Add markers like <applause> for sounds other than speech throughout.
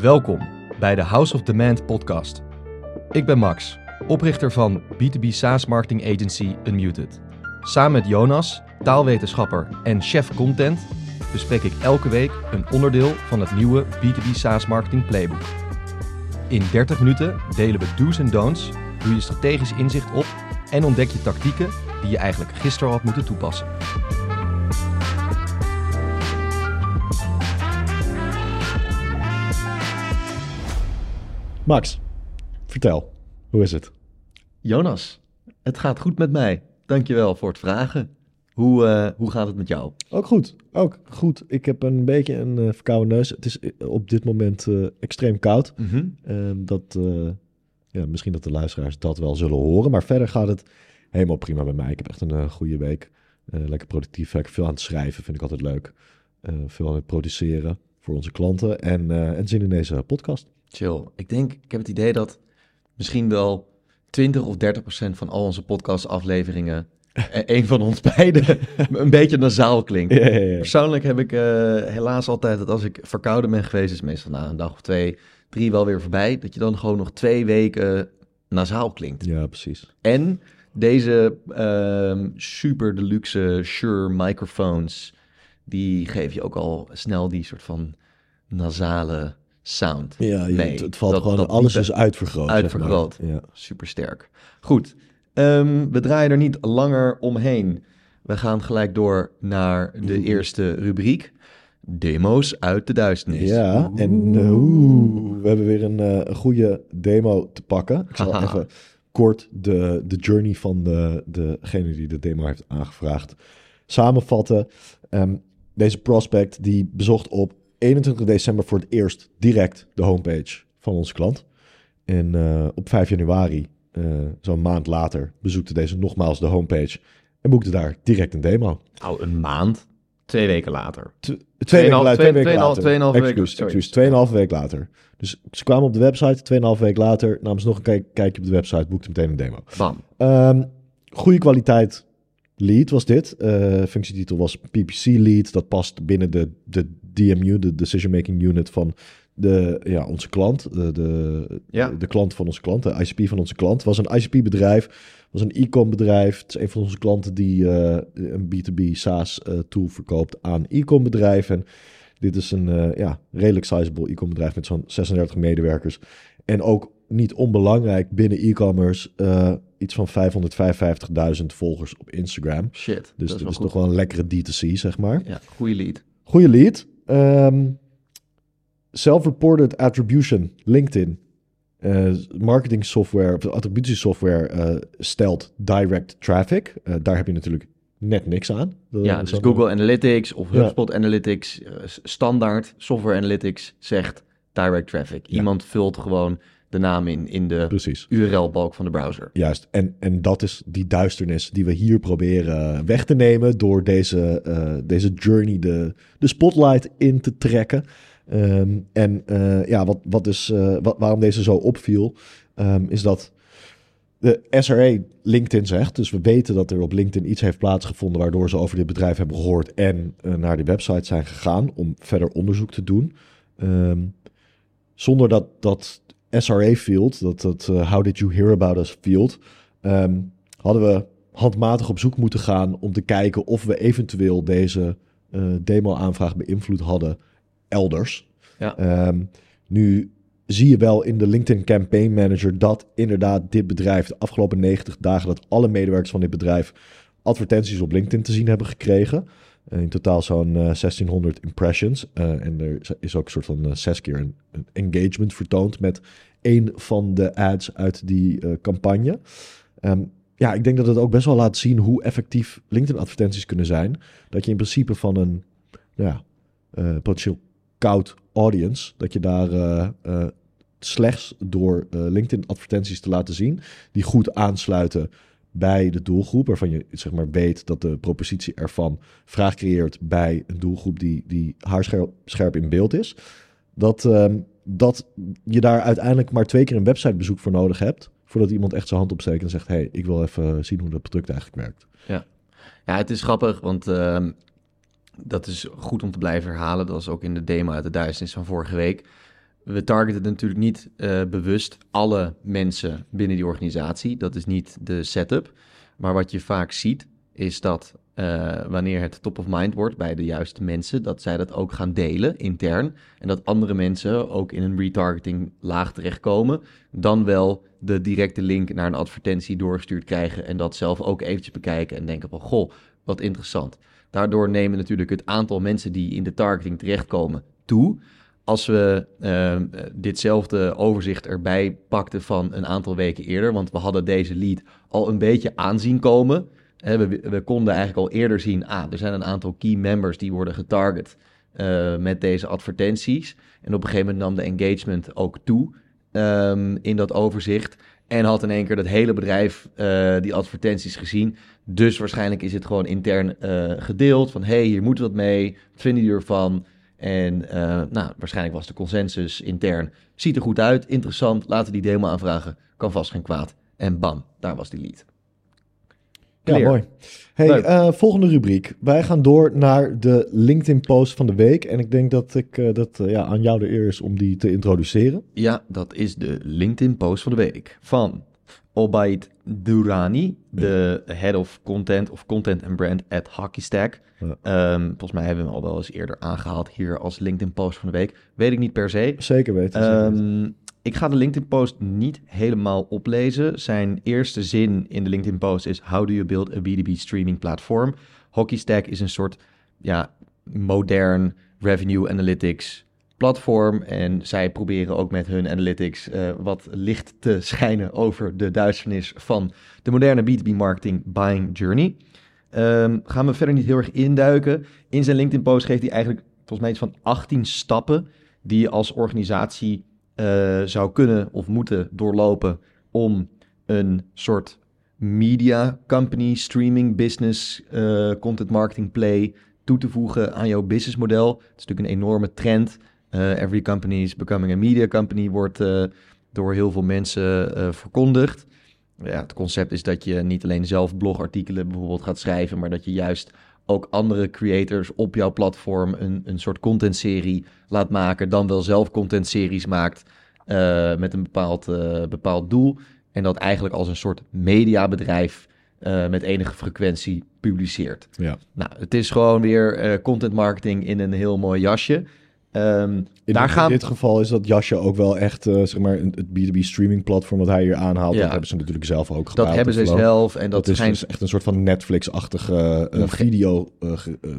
Welkom bij de House of Demand podcast. Ik ben Max, oprichter van B2B SaaS marketing agency Unmuted. Samen met Jonas, taalwetenschapper en chef content, bespreek ik elke week een onderdeel van het nieuwe B2B SaaS marketing playbook. In 30 minuten delen we do's en don'ts, doe je strategisch inzicht op en ontdek je tactieken die je eigenlijk gisteren had moeten toepassen. Max, vertel, hoe is het? Jonas, het gaat goed met mij. Dankjewel voor het vragen. Hoe, eh, hoe gaat het met jou? Ook goed, ook goed. Ik heb een beetje een uh, verkouden neus. Het is eh, op dit moment extreem koud. Ehm, dat, ja, misschien dat de luisteraars dat wel zullen horen. Maar verder gaat het helemaal prima bij mij. Ik heb echt een goede week. lekker productief, lekker veel aan het schrijven, vind ik altijd leuk. veel aan het produceren voor onze klanten. En, en zin in deze podcast. Chill. Ik denk, ik heb het idee dat misschien wel 20 of 30 procent van al onze podcast-afleveringen <laughs> een van ons beiden een beetje nasaal klinkt. Ja, ja, ja. Persoonlijk heb ik uh, helaas altijd dat als ik verkouden ben geweest, is meestal na een dag of twee, drie wel weer voorbij, dat je dan gewoon nog twee weken nasaal klinkt. Ja, precies. En deze uh, super deluxe Shure microphones, die geven je ook al snel die soort van nasale sound. Ja, nee, het, valt gewoon, alles is uitvergroot. Uitvergroot, ja. super sterk. Goed, um, we draaien er niet langer omheen. We gaan gelijk door naar de eerste rubriek. Demo's uit de duisternis. Ja, en oeh, we hebben weer een, uh, goede demo te pakken. Ik zal <laughs> even kort de, de journey van de, degene die de demo heeft aangevraagd samenvatten. Um, deze prospect die bezocht op 21 december voor het eerst direct de homepage van onze klant. En uh, op 5 januari, uh, zo'n maand later, bezoekte deze nogmaals de homepage en boekte daar direct een demo. Nou, een maand? Twee weken later. twee, weken, later. Twee weken later. Tweeënhalf weken. Tweeënhalf week later. Dus ze kwamen op de website, tweeënhalf week later, namen ze nog een kijk, kijkje op de website, boekte meteen een demo. Bam. Um, goede kwaliteit lead was dit. Uh, functietitel was PPC lead. Dat past binnen de, de DMU, de Decision Making Unit van de, ja, onze klant. De, de, ja. de, klant van onze klant, de ICP van onze klant. was een ICP-bedrijf, was een e-com bedrijf. Het is een van onze klanten die uh, een B2B SaaS uh, tool verkoopt aan e-com bedrijven. En dit is een ja, redelijk sizable e-com bedrijf met zo'n 36 medewerkers. En ook niet onbelangrijk binnen e-commerce iets van 555.000 volgers op Instagram. Shit. Dus dat is, is toch wel een lekkere D2C, zeg maar. Ja, goede lead. Goede lead. Um, Self-reported attribution, LinkedIn. Uh, marketing software, attributiesoftware uh, stelt direct traffic. Uh, daar heb je natuurlijk net niks aan. Ja, dus Google Analytics of HubSpot Analytics, standaard software analytics zegt direct traffic. Iemand vult gewoon de naam in, in de URL-balk van de browser. Juist, en, en dat is die duisternis die we hier proberen weg te nemen door deze, uh, deze journey de, de spotlight in te trekken. Um, en uh, ja, wat, wat dus, uh, wat, waarom deze zo opviel, um, is dat de SRA LinkedIn zegt. Dus we weten dat er op LinkedIn iets heeft plaatsgevonden waardoor ze over dit bedrijf hebben gehoord en naar die website zijn gegaan om verder onderzoek te doen. Um, zonder dat, dat SRA field, dat, dat uh, How Did You Hear About Us field, um, hadden we handmatig op zoek moeten gaan om te kijken of we eventueel deze uh, demo-aanvraag beïnvloed hadden elders. Ja. Um, nu zie je wel in de LinkedIn Campaign Manager dat inderdaad dit bedrijf de afgelopen 90 dagen dat alle medewerkers van dit bedrijf advertenties op LinkedIn te zien hebben gekregen. Uh, in totaal zo'n uh, 1600 impressions. Uh, en er is ook een soort van zes keer een, engagement vertoond met een van de ads uit die campagne. Um, ja, ik denk dat het ook best wel laat zien hoe effectief LinkedIn-advertenties kunnen zijn. Dat je in principe van een ja, potentieel koud audience, dat je daar slechts door LinkedIn-advertenties te laten zien, die goed aansluiten bij de doelgroep, waarvan je zeg maar weet dat de propositie ervan vraag creëert bij een doelgroep die, die haarscherp scherp in beeld is. Dat, um, dat je daar uiteindelijk maar twee keer een websitebezoek voor nodig hebt. Voordat iemand echt zijn hand opsteekt en zegt: hey, ik wil even zien hoe dat product eigenlijk werkt. Ja, ja het is grappig, want uh, dat is goed om te blijven herhalen. Dat was ook in de demo uit de duisternis van vorige week. We targeten natuurlijk niet uh, bewust alle mensen binnen die organisatie. Dat is niet de setup. Maar wat je vaak ziet, is dat uh, wanneer het top of mind wordt bij de juiste mensen, dat zij dat ook gaan delen intern. En dat andere mensen ook in een retargeting laag terechtkomen. Dan wel de directe link naar een advertentie doorgestuurd krijgen. En dat zelf ook eventjes bekijken en denken van goh, wat interessant. Daardoor nemen natuurlijk het aantal mensen die in de targeting terechtkomen toe. Als we uh, ditzelfde overzicht erbij pakten van een aantal weken eerder, want we hadden deze lead al een beetje aanzien komen. We, we, konden eigenlijk al eerder zien, ah, er zijn een aantal key members die worden getarget uh, met deze advertenties. En op een gegeven moment nam de engagement ook toe um, in dat overzicht. En had in één keer dat hele bedrijf uh, die advertenties gezien. Dus waarschijnlijk is het gewoon intern uh, gedeeld. Van hey, hier moeten we wat mee. Wat vinden jullie ervan? En uh, nou, waarschijnlijk was de consensus intern. Ziet er goed uit, interessant. Laten we die demo aanvragen. Kan vast geen kwaad. En bam, daar was die lead. Ja, mooi. Hey, uh, volgende rubriek. Wij gaan door naar de LinkedIn-post van de week. En ik denk dat ik uh, dat ja, aan jou de eer is om die te introduceren. Ja, dat is de LinkedIn-post van de week van Obaid Durani, de head of content of content and brand at Hockeystack. Ja. Um, volgens mij hebben we hem al wel eens eerder aangehaald hier als LinkedIn-post van de week. Weet ik niet per se. Zeker weten. Um, ik ga de LinkedIn-post niet helemaal oplezen. Zijn eerste zin in de LinkedIn-post is: How do you build a B2B streaming platform? Hockeystack is een soort ja, modern revenue analytics platform. En zij proberen ook met hun analytics uh, wat licht te schijnen over de duisternis van de moderne B2B marketing buying journey. Um, gaan we verder niet heel erg induiken. In zijn LinkedIn-post geeft hij eigenlijk volgens mij iets van 18 stappen die je als organisatie uh, zou kunnen of moeten doorlopen om een soort media company, streaming business, uh, content marketing play toe te voegen aan jouw businessmodel. Het is natuurlijk een enorme trend. Uh, every company is becoming a media company wordt door heel veel mensen verkondigd. Ja, het concept is dat je niet alleen zelf blogartikelen bijvoorbeeld gaat schrijven, maar dat je juist ook andere creators op jouw platform een, een soort contentserie laat maken, dan wel zelf contentseries maakt uh, met een bepaald, uh, bepaald doel. En dat eigenlijk als een soort mediabedrijf uh, met enige frequentie publiceert. Ja. Nou, het is gewoon weer content marketing in een heel mooi jasje. Um, in, daar gaan... in dit geval is dat jasje ook wel echt, uh, zeg maar, het B2B streaming platform wat hij hier aanhaalt. Ja. Dat hebben ze natuurlijk zelf ook gedaan. Dat hebben ze zelf. En dat, dat is dus echt een soort van Netflix-achtige uh, video, uh,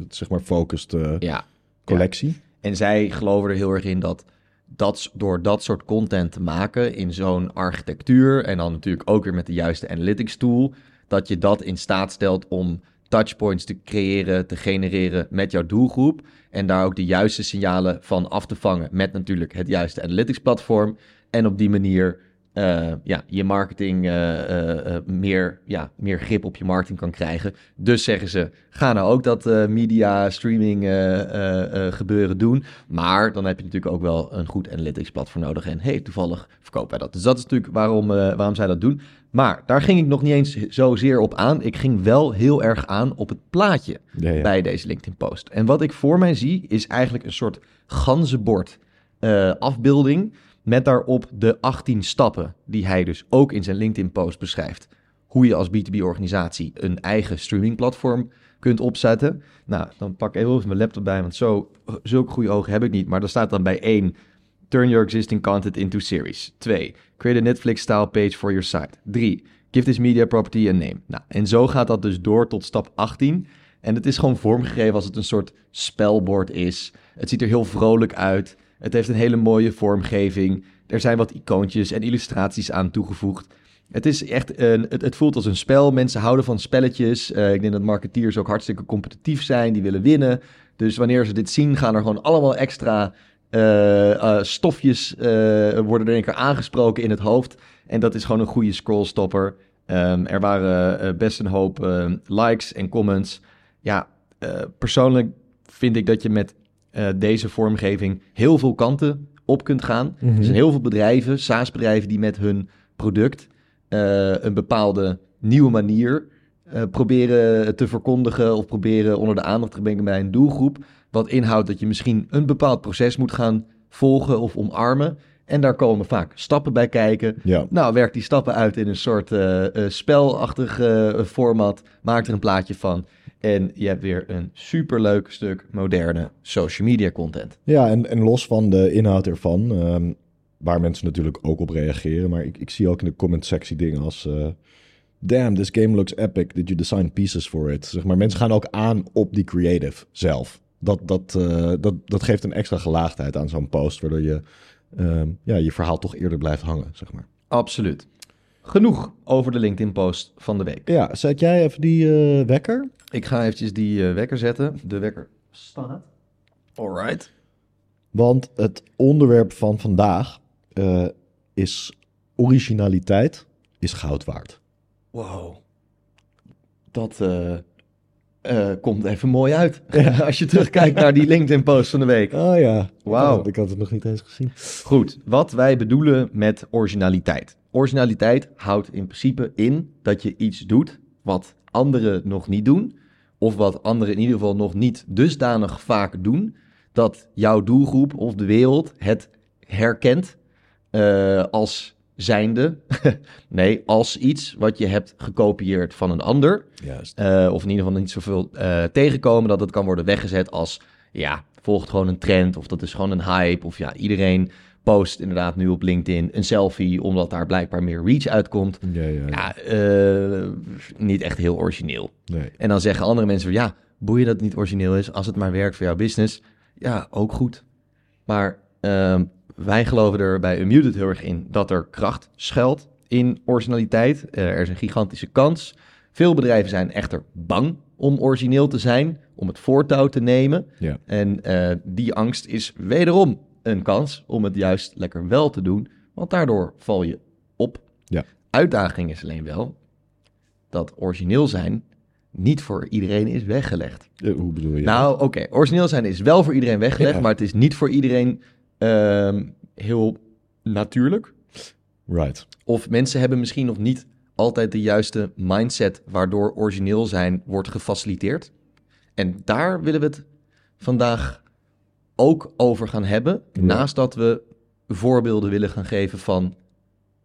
zeg maar, focused ja. collectie. Ja. En zij geloven er heel erg in dat, dat door dat soort content te maken in zo'n architectuur en dan natuurlijk ook weer met de juiste analytics tool, dat je dat in staat stelt om touchpoints te creëren, te genereren met jouw doelgroep. En daar ook de juiste signalen van af te vangen met natuurlijk het juiste analytics platform. En op die manier uh, ja, je marketing uh, uh, meer, ja, meer grip op je marketing kan krijgen. Dus zeggen ze, ga nou ook dat media streaming gebeuren doen. Maar dan heb je natuurlijk ook wel een goed analytics platform nodig. En hey, toevallig verkopen wij dat. Dus dat is natuurlijk waarom, waarom zij dat doen. Maar daar ging ik nog niet eens zozeer op aan. Ik ging wel heel erg aan op het plaatje ja, ja. bij deze LinkedIn post. En wat ik voor mij zie is eigenlijk een soort ganzenbord afbeelding met daarop de 18 stappen die hij dus ook in zijn LinkedIn-post beschrijft. Hoe je als B2B-organisatie een eigen streamingplatform kunt opzetten. Nou, dan pak ik even mijn laptop bij, want zo, zulke goede ogen heb ik niet. Maar dan staat dan bij 1, turn your existing content into series. 2, create a Netflix-style page for your site. 3, give this media property a name. Nou, en zo gaat dat dus door tot stap 18. En het is gewoon vormgegeven als het een soort spelbord is. Het ziet er heel vrolijk uit. Het heeft een hele mooie vormgeving. Er zijn wat icoontjes en illustraties aan toegevoegd. Het is echt een, het, het voelt als een spel. Mensen houden van spelletjes. Uh, ik denk dat marketeers ook hartstikke competitief zijn. Die willen winnen. Dus wanneer ze dit zien, gaan er gewoon allemaal extra uh, uh, stofjes worden er een keer aangesproken in het hoofd. En dat is gewoon een goede scrollstopper. Um, er waren best een hoop likes en comments. Ja, persoonlijk vind ik dat je met deze vormgeving heel veel kanten op kunt gaan. Er zijn heel veel bedrijven, SaaS-bedrijven, die met hun product een bepaalde nieuwe manier proberen te verkondigen of proberen onder de aandacht te brengen bij een doelgroep. Wat inhoudt dat je misschien een bepaald proces moet gaan volgen of omarmen. En daar komen vaak stappen bij kijken. Ja. Nou, werk die stappen uit in een soort eh, eh, spelachtig eh, format. Maak er een plaatje van. En je hebt weer een superleuk stuk moderne social media content. Ja, en, en los van de inhoud ervan, ehm, waar mensen natuurlijk ook op reageren, maar ik, ik zie ook in de comment sectie dingen als damn, this game looks epic, did you design pieces for it? Zeg maar, mensen gaan ook aan op die creative zelf. Dat, dat, eh, dat, dat geeft een extra gelaagdheid aan zo'n post, waardoor je ehm, ja, je verhaal toch eerder blijft hangen, zeg maar. Absoluut. Genoeg over de LinkedIn-post van de week. Ja, zet jij even die eh, wekker? Ik ga eventjes die eh, wekker zetten. De wekker staat. Alright. Want het onderwerp van vandaag is originaliteit is goud waard. Wow. Dat eh, komt even mooi uit. <laughs> Als je terugkijkt naar die LinkedIn-post van de week. Oh ja, Wauw. Ik had het nog niet eens gezien. Goed, wat wij bedoelen met originaliteit. Originaliteit houdt in principe in dat je iets doet wat anderen nog niet doen. Of wat anderen in ieder geval nog niet dusdanig vaak doen. Dat jouw doelgroep of de wereld het herkent eh, als zijnde. <laughs> nee, als iets wat je hebt gekopieerd van een ander. Juist. Eh, of in ieder geval niet zoveel eh, tegenkomen dat het kan worden weggezet als ja, volgt gewoon een trend of dat is gewoon een hype of ja, iedereen post inderdaad nu op LinkedIn een selfie omdat daar blijkbaar meer reach uitkomt. Ja, ja, ja. Ja, eh, niet echt heel origineel. Nee. En dan zeggen andere mensen van ja, boeien dat het niet origineel is als het maar werkt voor jouw business. Ja, ook goed. Maar ehm, wij geloven er bij Unmuted heel erg in dat er kracht schuilt in originaliteit. Eh, er is een gigantische kans. Veel bedrijven zijn echter bang om origineel te zijn, om het voortouw te nemen. Ja. En eh, die angst is wederom een kans om het juist lekker wel te doen, want daardoor val je op. Ja. Uitdaging is alleen wel dat origineel zijn niet voor iedereen is weggelegd. Eh, hoe bedoel je? Nou, oké, origineel zijn is wel voor iedereen weggelegd, Ja. maar het is niet voor iedereen heel natuurlijk. Right. Of mensen hebben misschien nog niet altijd de juiste mindset waardoor origineel zijn wordt gefaciliteerd. En daar willen we het vandaag ook over gaan hebben. Ja. Naast dat we voorbeelden willen gaan geven van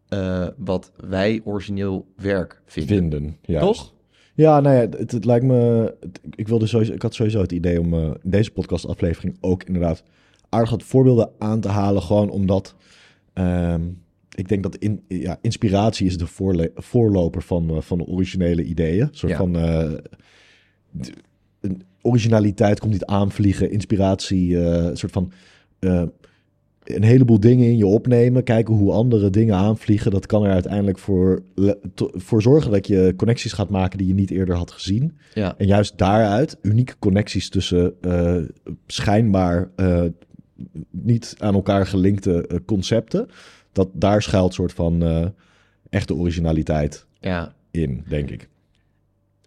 eh, wat wij origineel werk vinden. Vinden. Juist. Toch? Ja, nou ja, het, het lijkt me. het- ik, wilde sowieso, ik had sowieso het idee om eh, deze podcastaflevering ook inderdaad aardig wat voorbeelden aan te halen. Gewoon omdat. ehm, ik denk dat in, ja, inspiratie is de voorloper van, eh, van de originele ideeën. Een soort Ja. van. eh, originaliteit komt niet aanvliegen. Inspiratie, eh, een soort van. een heleboel dingen in je opnemen. Kijken hoe andere dingen aanvliegen. Dat kan er uiteindelijk voor, voor zorgen dat je connecties gaat maken die je niet eerder had gezien. Ja, En juist daaruit unieke connecties tussen schijnbaar niet aan elkaar gelinkte eh, concepten. Dat daar schuilt soort van eh, echte originaliteit ja. in, denk ik.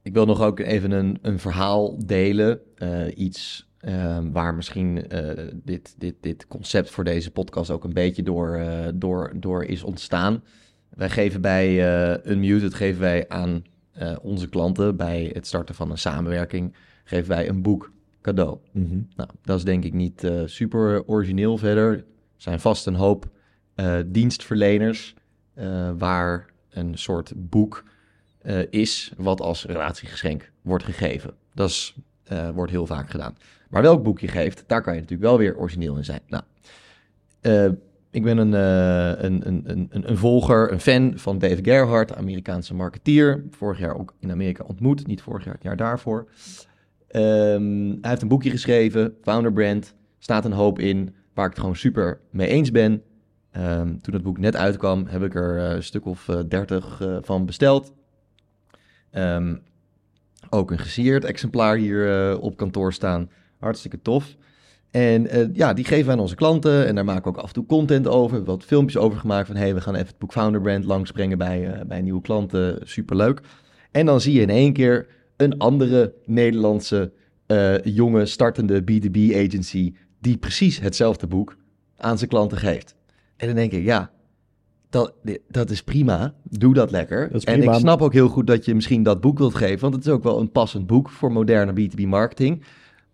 Ik wil nog ook even een, een verhaal delen. eh, iets eh, waar misschien dit, dit, dit concept voor deze podcast ook een beetje door, door, door is ontstaan. Wij geven bij Unmuted geven wij aan onze klanten bij het starten van een samenwerking geven wij een boek cadeau. Mhm. Nou, dat is denk ik niet eh, super origineel verder. Er zijn vast een hoop eh, dienstverleners eh, waar een soort boek is wat als relatiegeschenk wordt gegeven. Dat is, wordt heel vaak gedaan. Maar welk boek je geeft, daar kan je natuurlijk wel weer origineel in zijn. Nou, ik ben een, een, een, een, een- een volger, een fan van Dave Gerhardt, Amerikaanse marketeer. Vorig jaar ook in Amerika ontmoet, niet vorig jaar, het jaar daarvoor. Ehm, hij heeft een boekje geschreven, Founder Brand. Staat een hoop in waar ik het gewoon super mee eens ben. Ehm, toen het boek net uitkwam, heb ik er eh, een stuk of eh, dertig van besteld. Ehm, ook een gesigneerd exemplaar hier eh, op kantoor staan. Hartstikke tof. En eh, ja, die geven we aan onze klanten. En daar maken we ook af en toe content over. We hebben wat filmpjes over gemaakt van... hey, we gaan even het boek Founder Brand langsbrengen bij, eh, bij nieuwe klanten. Superleuk. En dan zie je in één keer een andere Nederlandse eh, jonge startende B2B agency... die precies hetzelfde boek aan zijn klanten geeft. En dan denk ik, ja, dat, dat is prima. Doe dat lekker. Dat en ik snap ook heel goed dat je misschien dat boek wilt geven... want het is ook wel een passend boek voor moderne B2B marketing...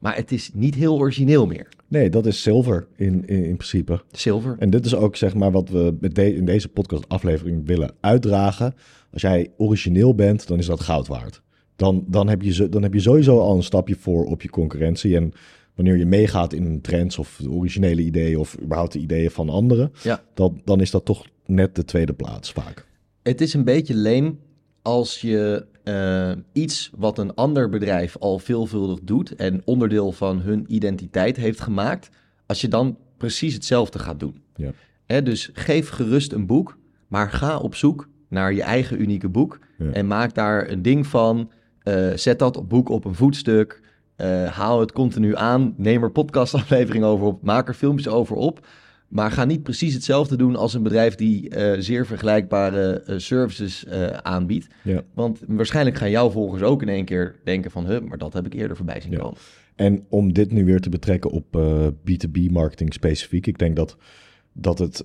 Maar het is niet heel origineel meer. Nee, dat is zilver in, in, in principe. Zilver. En dit is ook zeg maar wat we met de, in deze podcast aflevering willen uitdragen. Als jij origineel bent, dan is dat goud waard. Dan, dan, heb je, dan heb je sowieso al een stapje voor op je concurrentie. En wanneer je meegaat in trends of originele ideeën of überhaupt de ideeën van anderen, Ja. dan, dan is dat toch net de tweede plaats vaak. Het is een beetje leem als je eh, iets wat een ander bedrijf al veelvuldig doet en onderdeel van hun identiteit heeft gemaakt, als je dan precies hetzelfde gaat doen. Ja. Hè, dus geef gerust een boek, maar ga op zoek naar je eigen unieke boek Ja. en maak daar een ding van. Eh, zet dat op boek op een voetstuk. eh, haal het continu aan. Neem er podcastafleveringen over op. Maak er filmpjes over op. Maar ga niet precies hetzelfde doen als een bedrijf die eh, zeer vergelijkbare services aanbiedt. Ja. Want waarschijnlijk gaan jouw volgers ook in één keer denken van... Huh, maar dat heb ik eerder voorbij zien Ja. komen. En om dit nu weer te betrekken op eh, B2B marketing specifiek. Ik denk dat, dat het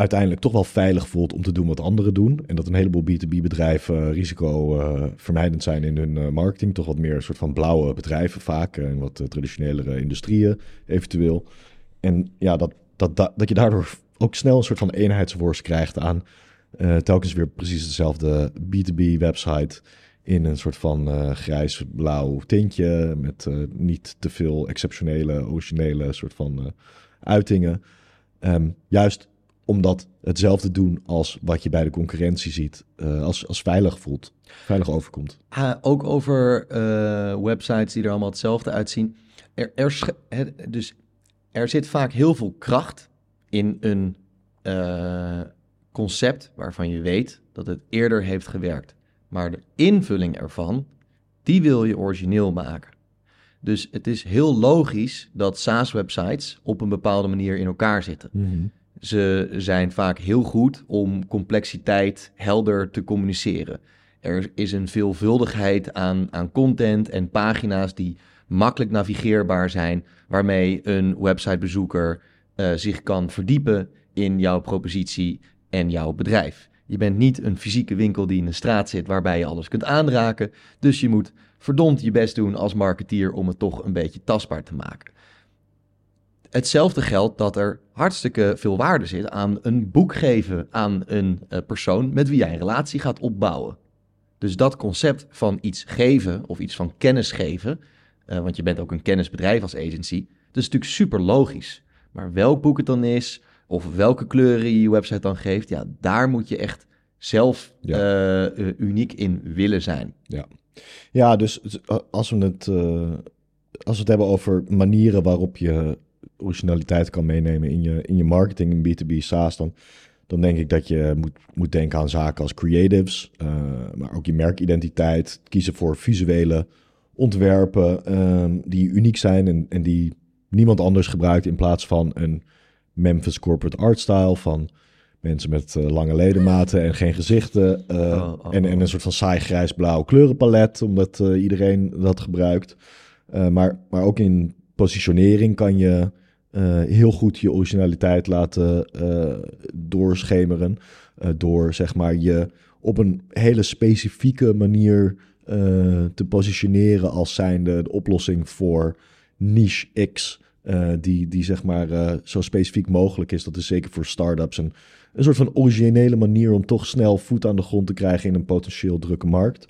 uiteindelijk toch wel veilig voelt om te doen wat anderen doen. En dat een heleboel B2B bedrijven risicovermijdend zijn in hun eh, marketing. Toch wat meer een soort van blauwe bedrijven vaak. En wat eh, traditionelere industrieën eventueel. En ja, dat, dat, dat, je daardoor ook snel een soort van eenheidsworst krijgt aan eh, telkens weer precies dezelfde B2B website in een soort van eh, grijs-blauw tintje met eh, niet te veel exceptionele, originele soort van eh, uitingen. Ehm, juist omdat hetzelfde doen als wat je bij de concurrentie ziet, eh, als, als veilig voelt, veilig overkomt. Ah, ook over eh, websites die er allemaal hetzelfde uitzien. Er, er, dus er zit vaak heel veel kracht in een eh, concept waarvan je weet dat het eerder heeft gewerkt. Maar de invulling ervan, die wil je origineel maken. Dus het is heel logisch dat SaaS-websites op een bepaalde manier in elkaar zitten. Ze zijn vaak heel goed om complexiteit helder te communiceren. Er is een veelvuldigheid aan, aan content en pagina's die makkelijk navigeerbaar zijn, waarmee een websitebezoeker eh, zich kan verdiepen in jouw propositie en jouw bedrijf. Je bent niet een fysieke winkel die in de straat zit waarbij je alles kunt aanraken, dus je moet verdomd je best doen als marketeer om het toch een beetje tastbaar te maken. Hetzelfde geldt dat er hartstikke veel waarde zit aan een boek geven aan een eh, persoon met wie jij een relatie gaat opbouwen. Dus dat concept van iets geven of iets van kennis geven, eh, want je bent ook een kennisbedrijf als agency, dat is natuurlijk super logisch. Maar welk boek het dan is, of welke kleuren je je website dan geeft, ja, daar moet je echt zelf Ja. eh, uniek in willen zijn. Ja, dus als we het, als we het hebben over manieren waarop je originaliteit kan meenemen in je, in je marketing in B2B SaaS, dan, dan denk ik dat je moet, moet denken aan zaken als creatives, eh, maar ook je merkidentiteit, kiezen voor visuele ontwerpen ehm, die uniek zijn en, en die niemand anders gebruikt in plaats van een Memphis corporate art style van mensen met eh, lange ledematen en geen gezichten. eh, Oh, oh, en, en oh. een soort van saai grijs-blauw kleurenpalet, omdat iedereen dat gebruikt. Maar, maar ook in positionering kan je eh, heel goed je originaliteit laten eh, doorschemeren. eh, door zeg maar je op een hele specifieke manier te positioneren als zijnde de oplossing voor niche X. die, die zeg maar zo specifiek mogelijk is. Dat is zeker voor startups een, een soort van originele manier om toch snel voet aan de grond te krijgen in een potentieel drukke markt.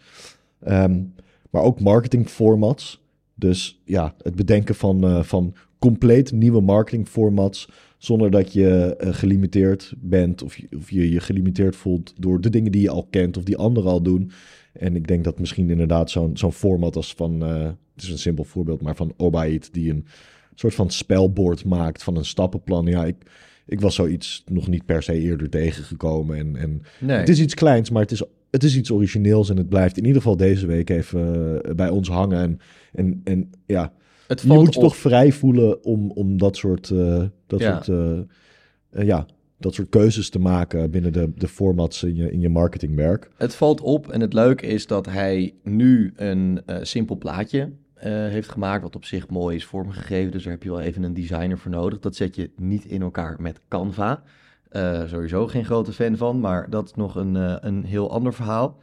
Ehm, maar ook marketing formats. Dus ja, het bedenken van, van compleet nieuwe marketing formats. Zonder dat je eh, gelimiteerd bent of je, of je je gelimiteerd voelt door de dingen die je al kent of die anderen al doen. En ik denk dat misschien inderdaad zo'n zo'n format als van, eh, het is een simpel voorbeeld, maar van Obaid, die een soort van spelbord maakt van een stappenplan. Ja, ik, ik was zoiets nog niet per se eerder tegengekomen. En, en Nee. het is iets kleins, maar het is, het is iets origineels en het blijft in ieder geval deze week even eh, bij ons hangen. En, en, en ja, het je valt moet je op. toch vrij voelen om, om dat soort, eh, dat, Ja. soort, eh, eh, ja, dat soort keuzes te maken binnen de, de formats in je, in je marketingwerk. Het valt op en het leuke is dat hij nu een simpel plaatje heeft gemaakt, wat op zich mooi is vormgegeven. Dus daar heb je wel even een designer voor nodig. Dat zet je niet in elkaar met Canva. Sowieso geen grote fan van, maar dat is nog een, een heel ander verhaal.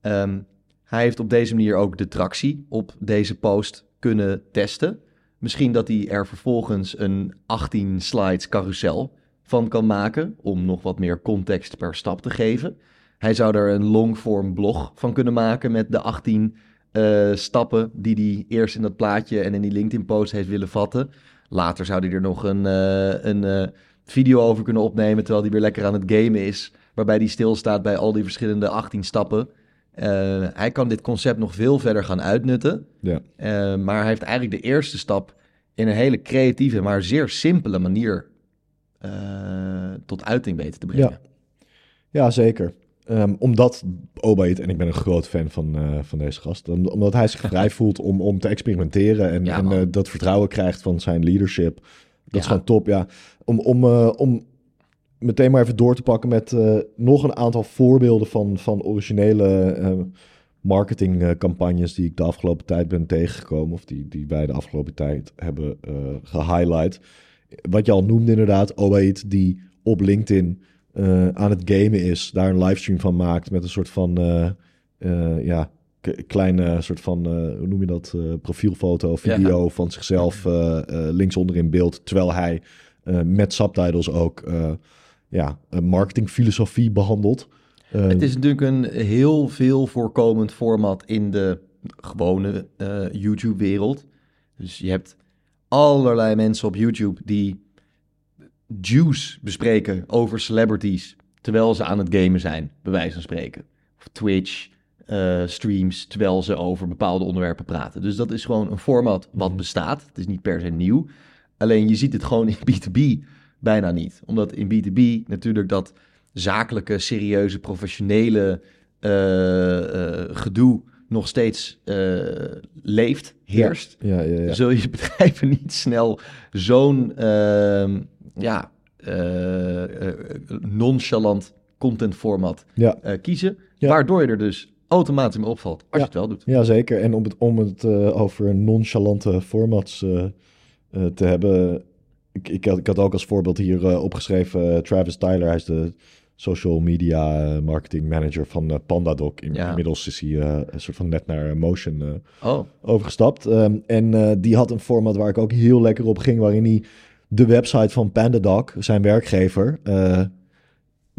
Ehm, hij heeft op deze manier ook de tractie op deze post kunnen testen. Misschien dat hij er vervolgens een 18 slides carousel van kan maken om nog wat meer context per stap te geven. Hij zou er een longform blog van kunnen maken met de 18 eh, stappen die hij eerst in dat plaatje en in die LinkedIn post heeft willen vatten. Later zou hij er nog een, eh, een eh, video over kunnen opnemen terwijl hij weer lekker aan het gamen is, waarbij hij stilstaat bij al die verschillende 18 stappen. Hij kan dit concept nog veel verder gaan uitnutten. Ja. maar hij heeft eigenlijk de eerste stap in een hele creatieve, maar zeer simpele manier tot uiting weten te brengen. Ja, ja zeker. Um, omdat Obaid, en ik ben een groot fan van, van deze gast, omdat hij zich <laughs> vrij voelt om, om te experimenteren en, en dat vertrouwen krijgt van zijn leadership. Dat ja. is gewoon top, ja. Om, om, om meteen maar even door te pakken met nog een aantal voorbeelden van, van originele marketingcampagnes die ik de afgelopen tijd ben tegengekomen, of die, die wij de afgelopen tijd hebben gehighlight. Wat je al noemde inderdaad, Obaid die op LinkedIn uh, aan het gamen is, daar een livestream van maakt met een soort van, uh, uh, ja, kleine soort van, hoe noem je dat, profielfoto, video van zichzelf linksonder in beeld, terwijl hij met subtitles ook, ja, een marketingfilosofie behandelt. het is natuurlijk een heel veel voorkomend format in de gewone YouTube-wereld. Dus je hebt allerlei mensen op YouTube die juice bespreken over celebrities terwijl ze aan het gamen zijn, bij wijze van spreken. Of Twitch uh, streams terwijl ze over bepaalde onderwerpen praten. Dus dat is gewoon een format wat mhm. bestaat. Het is niet per se nieuw. Alleen je ziet het gewoon in B2B bijna niet. Omdat in B2B natuurlijk dat zakelijke, serieuze, professionele uh, uh, gedoe nog steeds leeft, heerst. Ja, ja, ja, Zul je <laughs> bedrijven niet snel zo'n ehm, ja, uh, nonchalant content format kiezen. Waardoor je er dus automatisch mee opvalt als je het wel doet. Ja, zeker. En om het, om het over nonchalante formats te hebben. Ik, ik, had, ik had ook als voorbeeld hier opgeschreven Travis Tyler. Hij is de social media marketing manager van PandaDoc. In, Inmiddels is hij een soort van net naar Motion oh. overgestapt. Um, en die had een format waar ik ook heel lekker op ging, waarin hij de website van PandaDoc, zijn werkgever,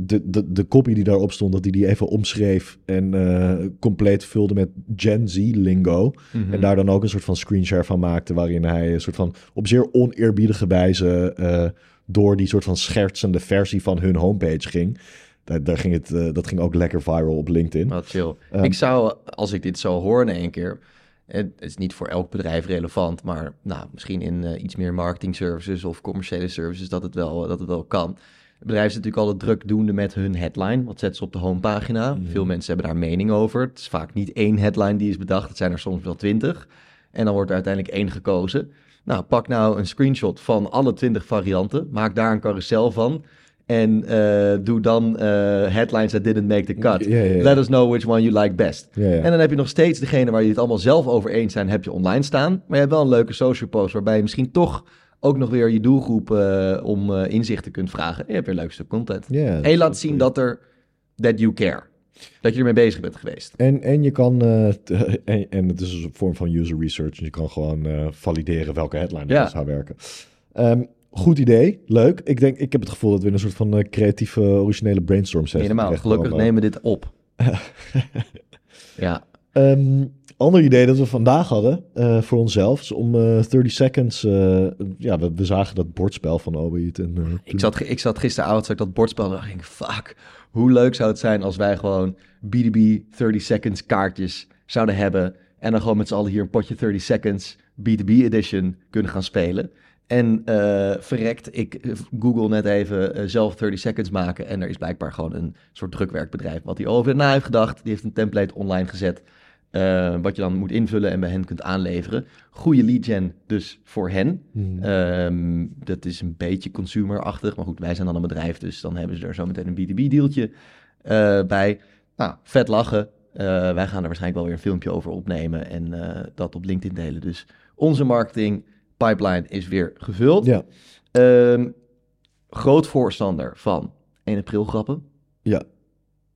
de, de, de copy die daarop stond, dat hij die even omschreef en uh, compleet vulde met Gen Z lingo. Mhm. En daar dan ook een soort van screenshare van maakte, waarin hij een soort van op zeer oneerbiedige wijze uh, door die soort van schertsende versie van hun homepage ging. Daar, daar ging het, dat ging ook lekker viral op LinkedIn. Wat chill. Um, ik zou, als ik dit zou horen in één keer, het is niet voor elk bedrijf relevant, maar nou, misschien in iets meer marketing services of commerciële services dat het wel, dat het wel kan. Het bedrijf is natuurlijk altijd drukdoende met hun headline. Wat zetten ze op de homepagina? Mhm. Veel mensen hebben daar mening over. Het is vaak niet één headline die is bedacht. Het zijn er soms wel twintig. En dan wordt er uiteindelijk één gekozen. Nou, pak nou een screenshot van alle twintig varianten. Maak daar een carousel van. En uh, doe dan uh, headlines that didn't make the cut. Let us know which one you like best. En dan heb je nog steeds degene waar je het allemaal zelf over eens zijn, heb je online staan. Maar je hebt wel een leuke social post waarbij je misschien toch ook nog weer je doelgroep uh, om inzichten kunt vragen. je hebt weer leuk stuk content. en je laat zien dat er that you care. Dat je ermee bezig bent geweest. En, en je kan, <laughs> en, en, het is een vorm van user research. Je kan gewoon valideren welke headline er zou werken. Um, Goed idee, leuk. Ik denk, ik heb het gevoel dat we in een soort van uh, creatieve, originele brainstorm sessie Helemaal, gelukkig nemen we dit op. <laughs> ja. Um, ander idee dat we vandaag hadden uh, voor onszelf is om uh, 30 seconds. Uh, ja, we, we, zagen dat bordspel van Obi. En, ik, zat, ik zat gisteravond, zag ik dat bordspel en dacht ik, fuck, hoe leuk zou het zijn als wij gewoon BDB 30 seconds kaartjes zouden hebben. En dan gewoon met z'n allen hier een potje 30 seconds B2B edition kunnen gaan spelen. En uh, verrekt, ik eh, google net even zelf 30 seconds maken. En er is blijkbaar gewoon een soort drukwerkbedrijf wat hij over na heeft gedacht. Die heeft een template online gezet. Uh, wat je dan moet invullen en bij hen kunt aanleveren. Goede lead gen dus voor hen. Hmm. Um, dat is een beetje consumerachtig. Maar goed, wij zijn dan een bedrijf. Dus dan hebben ze er zo meteen een B2B dealtje bij. Nou, vet lachen. wij gaan er waarschijnlijk wel weer een filmpje over opnemen. En dat op LinkedIn delen. Dus onze marketing pipeline is weer gevuld. Ja. Um, groot voorstander van 1 april grappen. Ja.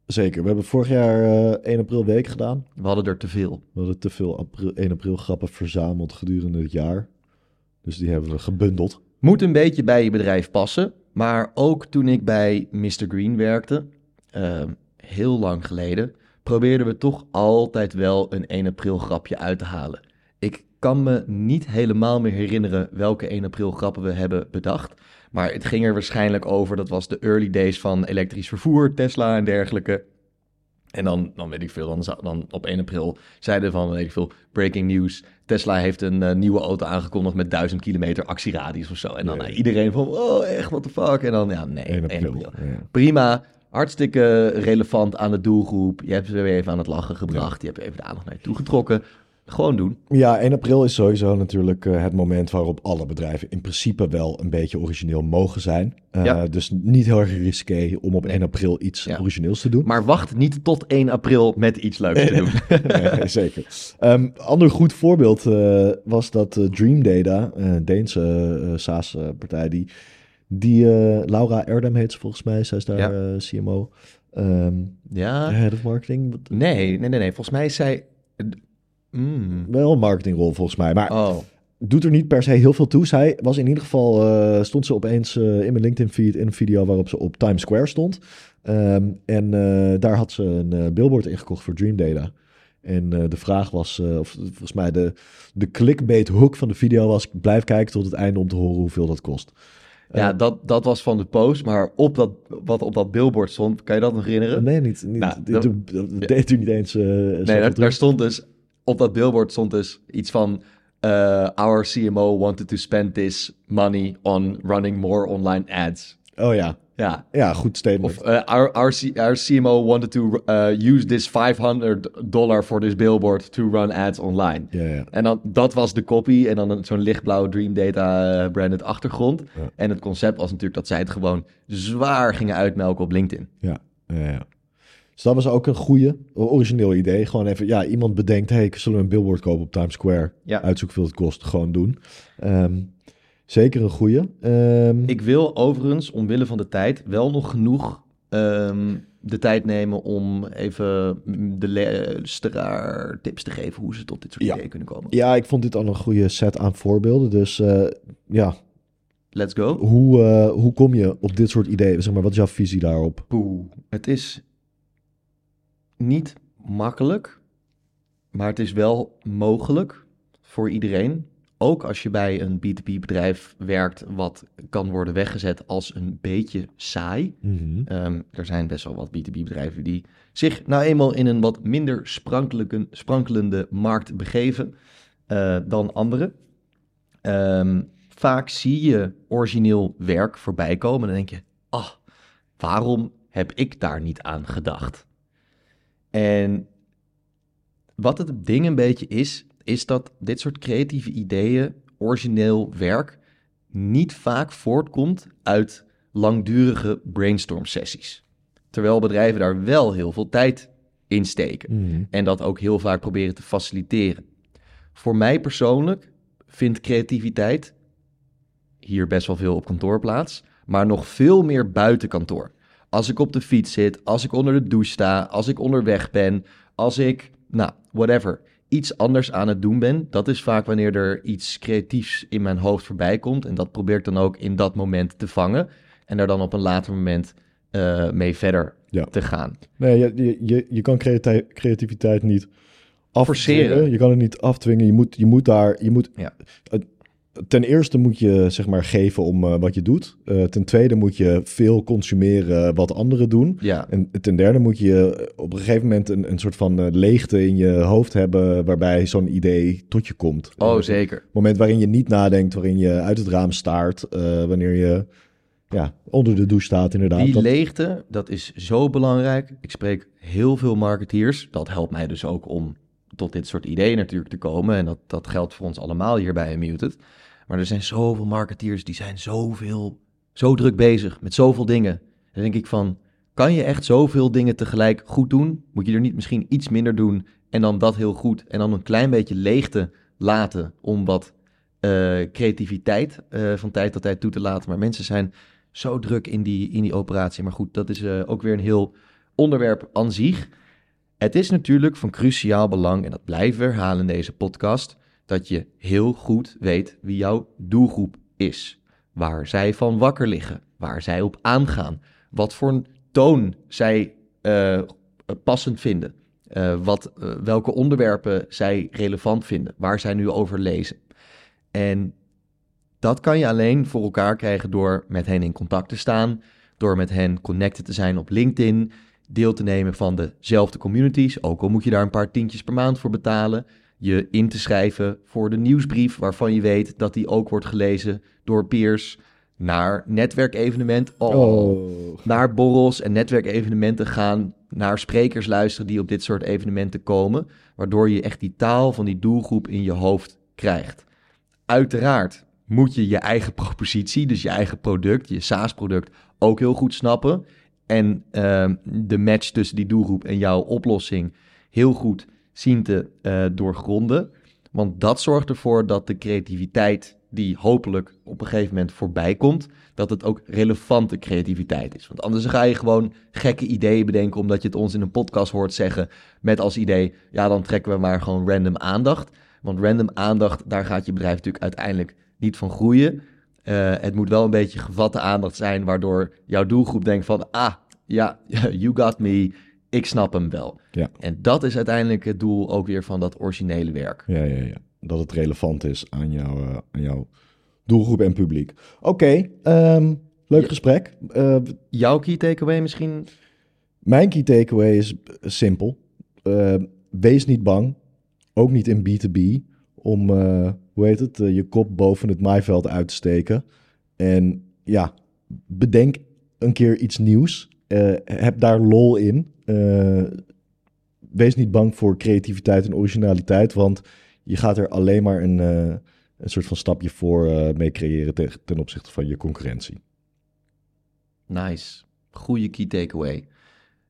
Zeker. We hebben vorig jaar eh 1 april week gedaan. We hadden er te veel. We hadden te veel april, 1 april grappen verzameld gedurende het jaar. Dus die hebben we gebundeld. Moet een beetje bij je bedrijf passen. Maar ook toen ik bij Mr. Green werkte, eh, heel lang geleden, probeerden we toch altijd wel een 1 april grapje uit te halen. Ik kan me niet helemaal meer herinneren welke 1 april grappen we hebben bedacht. Maar het ging er waarschijnlijk over, dat was de early days van elektrisch vervoer, Tesla en dergelijke. En dan, dan weet ik veel, dan, dan op 1 april zeiden van, weet ik veel, breaking news. Tesla heeft een eh, nieuwe auto aangekondigd met 1000 kilometer actieradius of zo. En dan iedereen van, oh echt, what the fuck? En dan, ja, nee, 1 1 april. april. Ja. Prima, hartstikke relevant aan de doelgroep. Je hebt ze weer even aan het lachen gebracht. Je hebt even de aandacht naar je toe getrokken. Gewoon doen. Ja, 1 april is sowieso natuurlijk eh, het moment waarop alle bedrijven in principe wel een beetje origineel mogen zijn. Eh, Ja. Dus niet heel erg risqué om op 1 april iets Ja. origineels te doen. Maar wacht niet tot 1 april met iets leuks te doen. <laughs> nee, zeker. Een ander goed voorbeeld eh, was dat Dream Data, een Deense SaaS-partij, die, die Laura Erdem heet ze volgens mij, zij is daar Ja. CMO, ehm, ja, Head of Marketing. Nee, nee, nee, nee. Volgens mij is zij... Mm. Wel een marketingrol volgens mij, maar Oh, doet er niet per se heel veel toe. Zij was in ieder geval, eh, stond ze opeens eh, in mijn LinkedIn feed in een video waarop ze op Times Square stond. Ehm, en eh, daar had ze een billboard ingekocht voor Dream Data. En de vraag was, of volgens mij de, de clickbait hook van de video was, blijf kijken tot het einde om te horen hoeveel dat kost. ja, Eh, dat, dat was van de post. Maar op dat, wat op dat billboard stond, kan je dat nog herinneren? nee, niet. niet Nou, dat- deed u niet eens. eh, Nee, daar, stond dus... Op dat billboard stond dus iets van... eh, our CMO wanted to spend this money on running more online ads. Oh ja, Ja, ja, goed statement. Of uh, our, our, C- our CMO wanted to uh, use this 500 dollar for this billboard to run ads online. ja, ja. En dan, dat was de copy. En dan zo'n lichtblauwe Dream Data eh, branded achtergrond. Ja. En het concept was natuurlijk dat zij het gewoon zwaar gingen uitmelken op LinkedIn. Ja, ja, ja. Dus dat was ook een goede, origineel idee. Gewoon even, ja, iemand bedenkt, hey, zullen we een billboard kopen op Times Square? Ja. Uitzoek hoeveel het kost, gewoon doen. Ehm, zeker een goede. Ehm, Ik wil overigens, omwille van de tijd, wel nog genoeg ehm, de tijd nemen om even de luisteraar tips te geven hoe ze tot dit soort Ja. ideeën kunnen komen. Ja, ik vond dit al een goede set aan voorbeelden. Dus eh, ja, Let's go. hoe, eh, hoe kom je op dit soort ideeën? Zeg maar, wat is jouw visie daarop? Poeh. Het is niet makkelijk, maar het is wel mogelijk voor iedereen. Ook als je bij een B2B-bedrijf werkt, wat kan worden weggezet als een beetje saai. Ehm, er zijn best wel wat B2B-bedrijven die zich nou eenmaal in een wat minder sprankelende markt begeven eh, dan anderen. Ehm, vaak zie je origineel werk voorbij komen en dan denk je, ah, waarom heb ik daar niet aan gedacht? En wat het ding een beetje is, is dat dit soort creatieve ideeën, origineel werk, niet vaak voortkomt uit langdurige brainstorm sessies. Terwijl bedrijven daar wel heel veel tijd in steken. Mhm. En dat ook heel vaak proberen te faciliteren. Voor mij persoonlijk vindt creativiteit hier best wel veel op kantoor plaats, maar nog veel meer buiten kantoor. Als ik op de fiets zit, als ik onder de douche sta, als ik onderweg ben, als ik, nou, whatever, iets anders aan het doen ben, dat is vaak wanneer er iets creatiefs in mijn hoofd voorbij komt. En dat probeer ik dan ook in dat moment te vangen en daar dan op een later moment eh, mee verder Ja. te gaan. Nee, je, je, je, kan creati- creativiteit niet Forceren. Je kan het niet afdwingen. Je moet, je moet daar, je moet, Ja. het- ten eerste moet je zeg maar geven om eh, wat je doet. Eh, ten tweede moet je veel consumeren wat anderen doen. Ja, En ten derde moet je op een gegeven moment een, een soort van eh, leegte in je hoofd hebben waarbij zo'n idee tot je komt. oh zeker. Het moment waarin je niet nadenkt, waarin je uit het raam staart, wanneer je ja, onder de douche staat inderdaad. Die Dat- leegte, dat is zo belangrijk. Ik spreek heel veel marketeers. Dat helpt mij dus ook om tot dit soort ideeën natuurlijk te komen. En dat, dat geldt voor ons allemaal hier bij Unmuted. Maar er zijn zoveel marketeers die zijn zoveel, zo druk bezig met zoveel dingen. Dan denk ik van, kan je echt zoveel dingen tegelijk goed doen? Moet je er niet misschien iets minder doen en dan dat heel goed? En dan een klein beetje leegte laten om wat eh, creativiteit eh, van tijd tot tijd toe te laten. Maar mensen zijn zo druk in die, in die operatie. Maar goed, dat is eh, ook weer een heel onderwerp aan zich. Het is natuurlijk van cruciaal belang, en dat blijven we herhalen in deze podcast, dat je heel goed weet wie jouw doelgroep is. Waar zij van wakker liggen, waar zij op aangaan, wat voor een toon zij uh, passend vinden, uh, wat, uh, welke onderwerpen zij relevant vinden, waar zij nu over lezen. En dat kan je alleen voor elkaar krijgen door met hen in contact te staan, door met hen connected te zijn op LinkedIn, deel te nemen van dezelfde communities, ook al moet je daar een paar tientjes per maand voor betalen, je in te schrijven voor de nieuwsbrief waarvan je weet dat die ook wordt gelezen door peers, naar netwerkevenementen, oh, oh. naar borrels en netwerkevenementen gaan, naar sprekers luisteren die op dit soort evenementen komen, waardoor je echt die taal van die doelgroep in je hoofd krijgt. Uiteraard moet je je eigen propositie, dus je eigen product, je SaaS-product, ook heel goed snappen. En uh, de match tussen die doelgroep en jouw oplossing heel goed zien te uh, doorgronden. Want dat zorgt ervoor dat de creativiteit die hopelijk op een gegeven moment voorbij komt, dat het ook relevante creativiteit is. Want anders ga je gewoon gekke ideeën bedenken omdat je het ons in een podcast hoort zeggen met als idee, ja dan trekken we maar gewoon random aandacht. Want random aandacht, daar gaat je bedrijf natuurlijk uiteindelijk niet van groeien. Uh, het moet wel een beetje gevatte aandacht zijn, waardoor jouw doelgroep denkt van, ah, ja, <laughs> you got me, ik snap hem wel. Ja. En dat is uiteindelijk het doel ook weer van dat originele werk. Ja, ja, ja. Dat het relevant is aan, jou, uh, aan jouw doelgroep en publiek. Oké, okay, um, leuk ja. gesprek. Uh, jouw key takeaway misschien? Mijn key takeaway is simpel. Wees niet bang, ook niet in B2B, om, hoe heet het, je kop boven het maaiveld uit te steken. En ja, bedenk een keer iets nieuws. heb daar lol in wees niet bang voor creativiteit en originaliteit, want je gaat er alleen maar een, een soort van stapje voor mee creëren ten, ten, opzichte van je concurrentie. Nice. Goede key takeaway.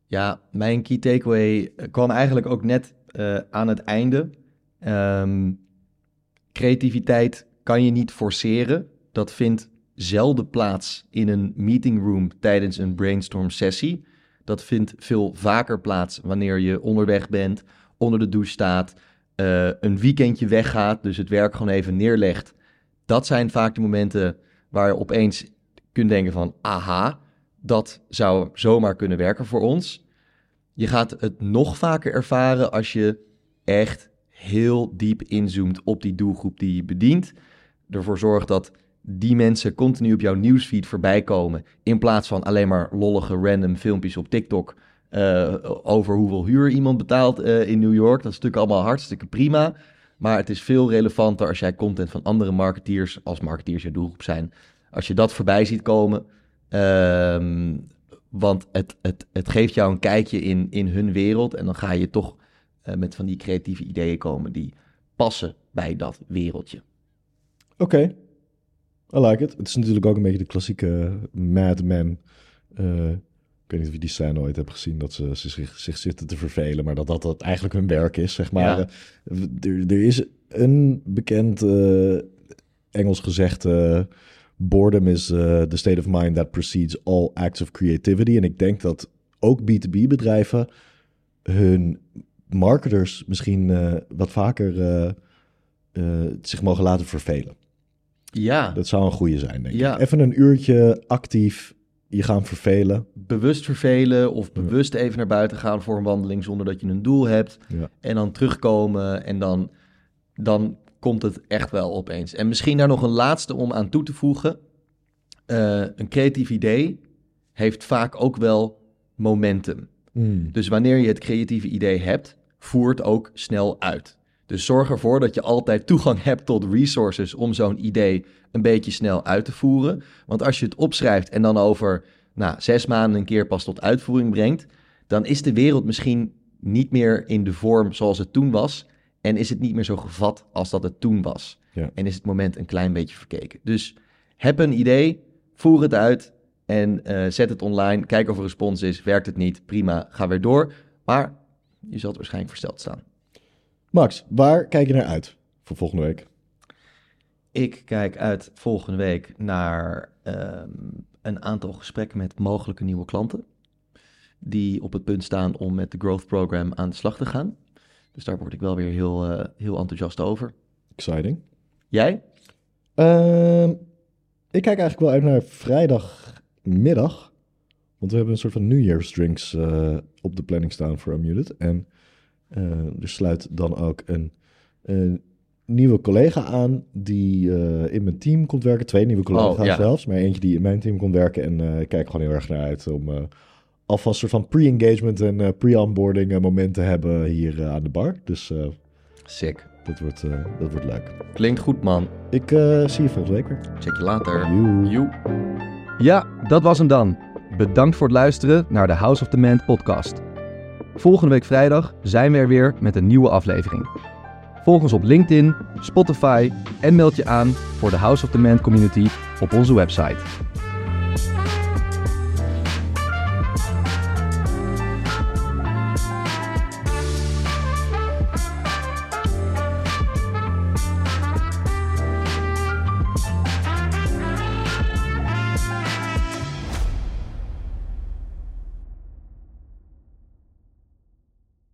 Ja, mijn key takeaway kwam eigenlijk ook net aan het einde. Um, creativiteit kan je niet forceren. Dat vindt zelden plaats in een meeting room tijdens een brainstorm sessie. Dat vindt veel vaker plaats wanneer je onderweg bent, onder de douche staat, uh, een weekendje weggaat, dus het werk gewoon even neerlegt. Dat zijn vaak de momenten waar je opeens kunt denken van, aha, dat zou zomaar kunnen werken voor ons. Je gaat het nog vaker ervaren als je echt heel diep inzoomt op die doelgroep die je bedient. Ervoor zorgt dat die mensen continu op jouw nieuwsfeed voorbij komen. In plaats van alleen maar lollige random filmpjes op TikTok. Uh, over hoeveel huur iemand betaalt uh, in New York. Dat is natuurlijk allemaal hartstikke prima. Maar het is veel relevanter als jij content van andere marketeers, als marketeers je doelgroep zijn, als je dat voorbij ziet komen. Uh, want het, het, het geeft jou een kijkje in, in hun wereld. En dan ga je toch uh, met van die creatieve ideeën komen die passen bij dat wereldje. Oké, okay. I like it. Het is natuurlijk ook een beetje de klassieke Mad Men. Uh, ik weet niet of je die scène ooit hebt gezien, dat ze, ze zich, zich, zitten te vervelen, maar dat, dat dat eigenlijk hun werk is, zeg maar. Ja. Er, er, is een bekend uh, Engels gezegde, boredom is uh, the state of mind that precedes all acts of creativity. En ik denk dat ook B2B bedrijven hun marketers misschien uh, wat vaker zich mogen laten vervelen. Ja. Dat zou een goede zijn, denk ja. ik. Even een uurtje actief je gaan vervelen. Bewust vervelen of bewust even naar buiten gaan voor een wandeling zonder dat je een doel hebt. Ja. En dan terugkomen en dan, dan komt het echt wel opeens. En misschien daar nog een laatste om aan toe te voegen. Uh, een creatief idee heeft vaak ook wel momentum. Mm. Dus wanneer je het creatieve idee hebt, voer het ook snel uit. Dus zorg ervoor dat je altijd toegang hebt tot resources om zo'n idee een beetje snel uit te voeren. Want als je het opschrijft en dan over nou, zes maanden een keer pas tot uitvoering brengt, dan is de wereld misschien niet meer in de vorm zoals het toen was. En is het niet meer zo gevat als dat het toen was. Ja. En is het moment een klein beetje verkeken. Dus heb een idee, voer het uit en uh, zet het online. Kijk of er respons is. Werkt het niet? Prima, ga weer door. Maar je zult waarschijnlijk versteld staan. Max, waar kijk je naar uit voor volgende week? Ik kijk uit volgende week naar um, een aantal gesprekken met mogelijke nieuwe klanten. die op het punt staan om met de Growth Program aan de slag te gaan. Dus daar word ik wel weer heel, eh, heel enthousiast over. Exciting. Jij? Ehm, ik kijk eigenlijk wel uit naar vrijdagmiddag. Want we hebben een soort van New Year's drinks eh, op de planning staan voor Unmuted. En eh, er sluit dan ook een, een nieuwe collega aan die eh, in mijn team komt werken. Twee nieuwe collega's Oh, ja. zelfs, maar eentje die in mijn team komt werken. En ik kijk gewoon heel erg naar uit om eh, alvast een soort van pre-engagement en pre-onboarding eh, moment te hebben hier aan de bar. Dus Sick. dat, wordt, dat wordt leuk. Klinkt goed, man. Ik zie je volgende week weer. Check je later. Joe. Ja, dat was hem dan. Bedankt voor het luisteren naar de House of the Man podcast. Volgende week vrijdag zijn we er weer met een nieuwe aflevering. Volg ons op LinkedIn, Spotify en meld je aan voor de House of the Man community op onze website.